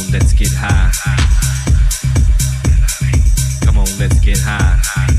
on, let's get high. Come on, let's get high.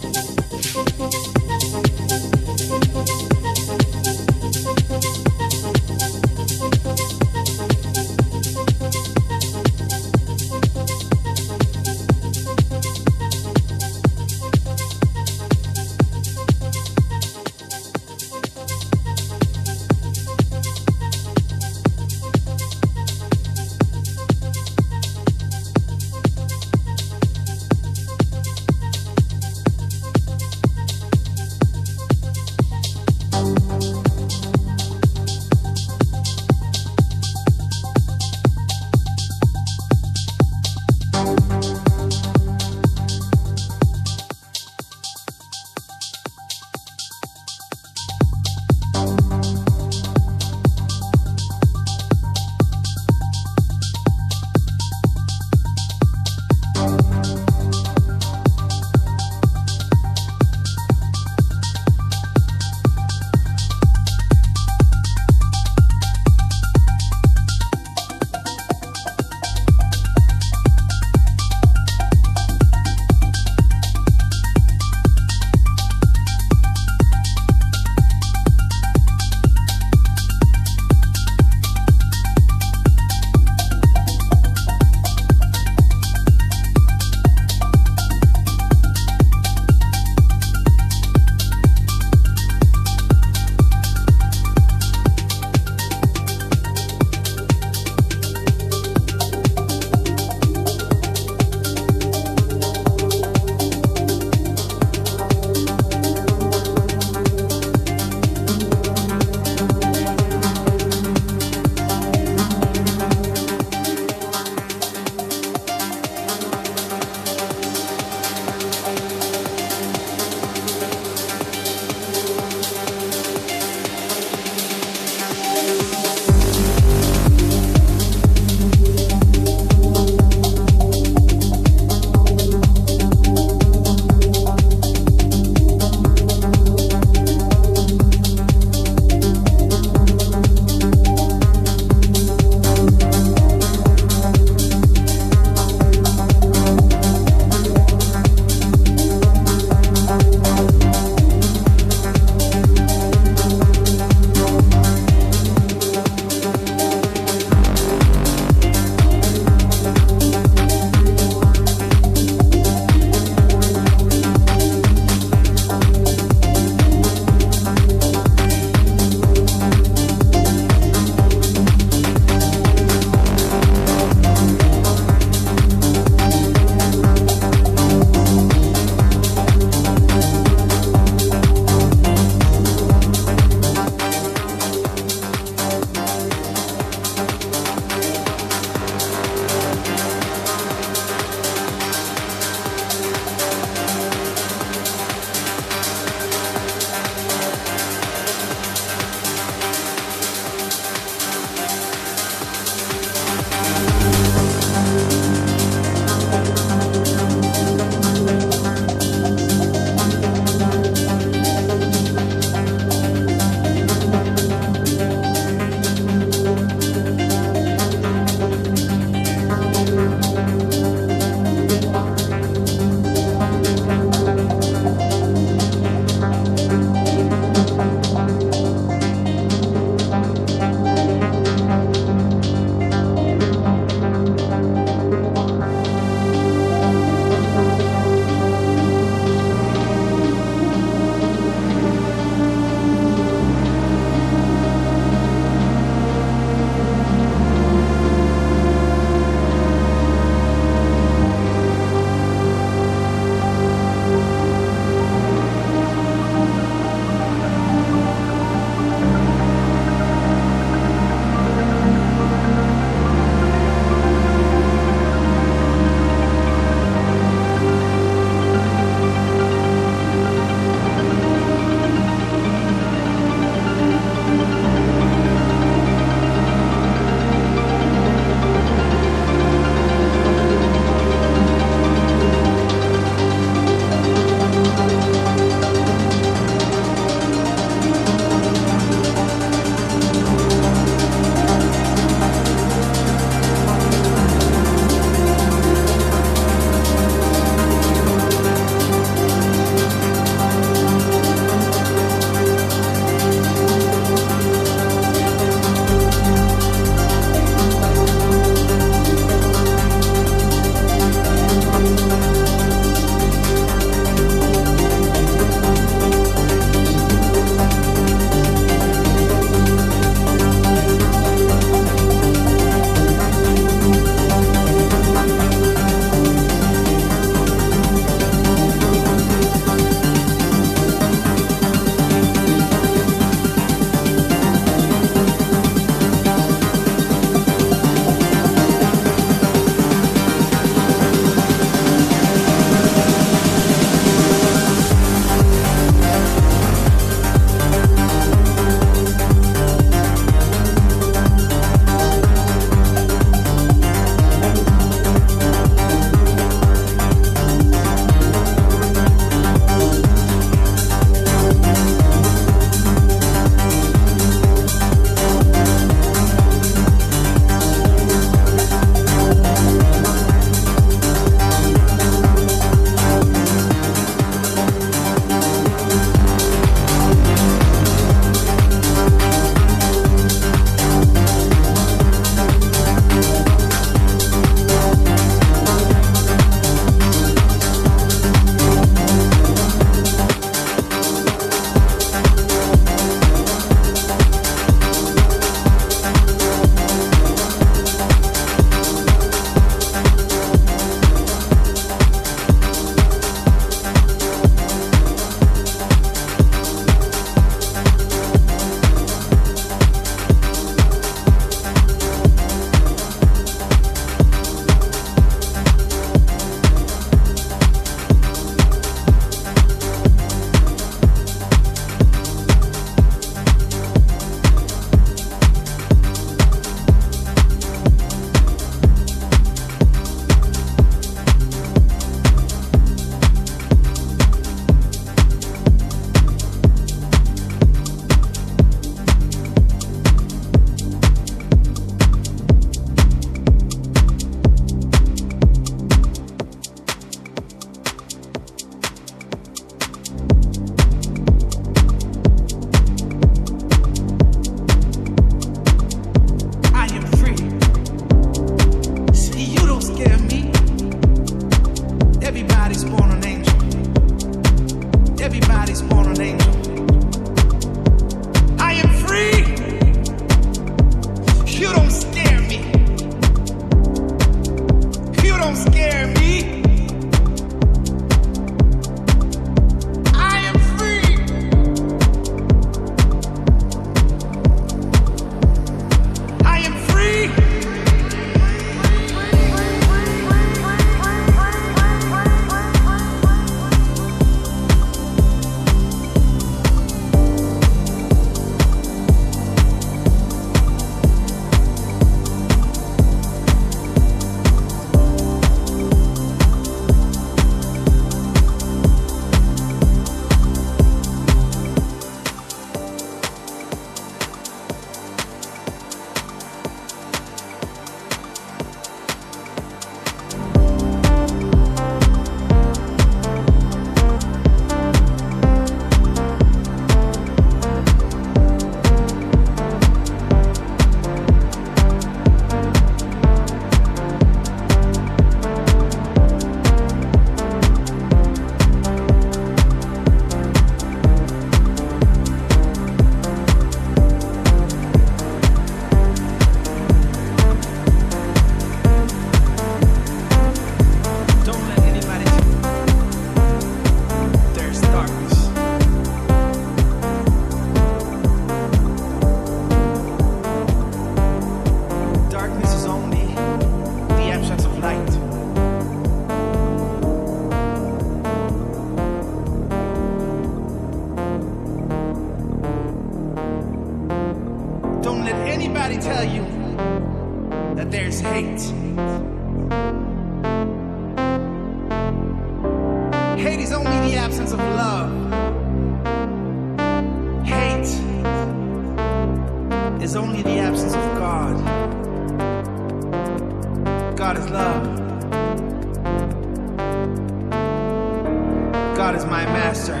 God is my master.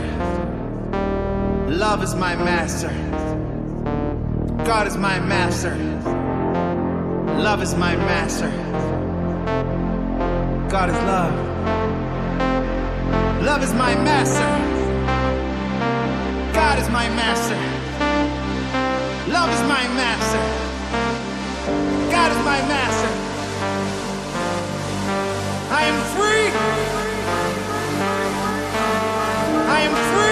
Love is my master. God is my master. Love is my master. God is love. Love is my master. God is my master. Love is my master. God is my master. I am free. I'm free.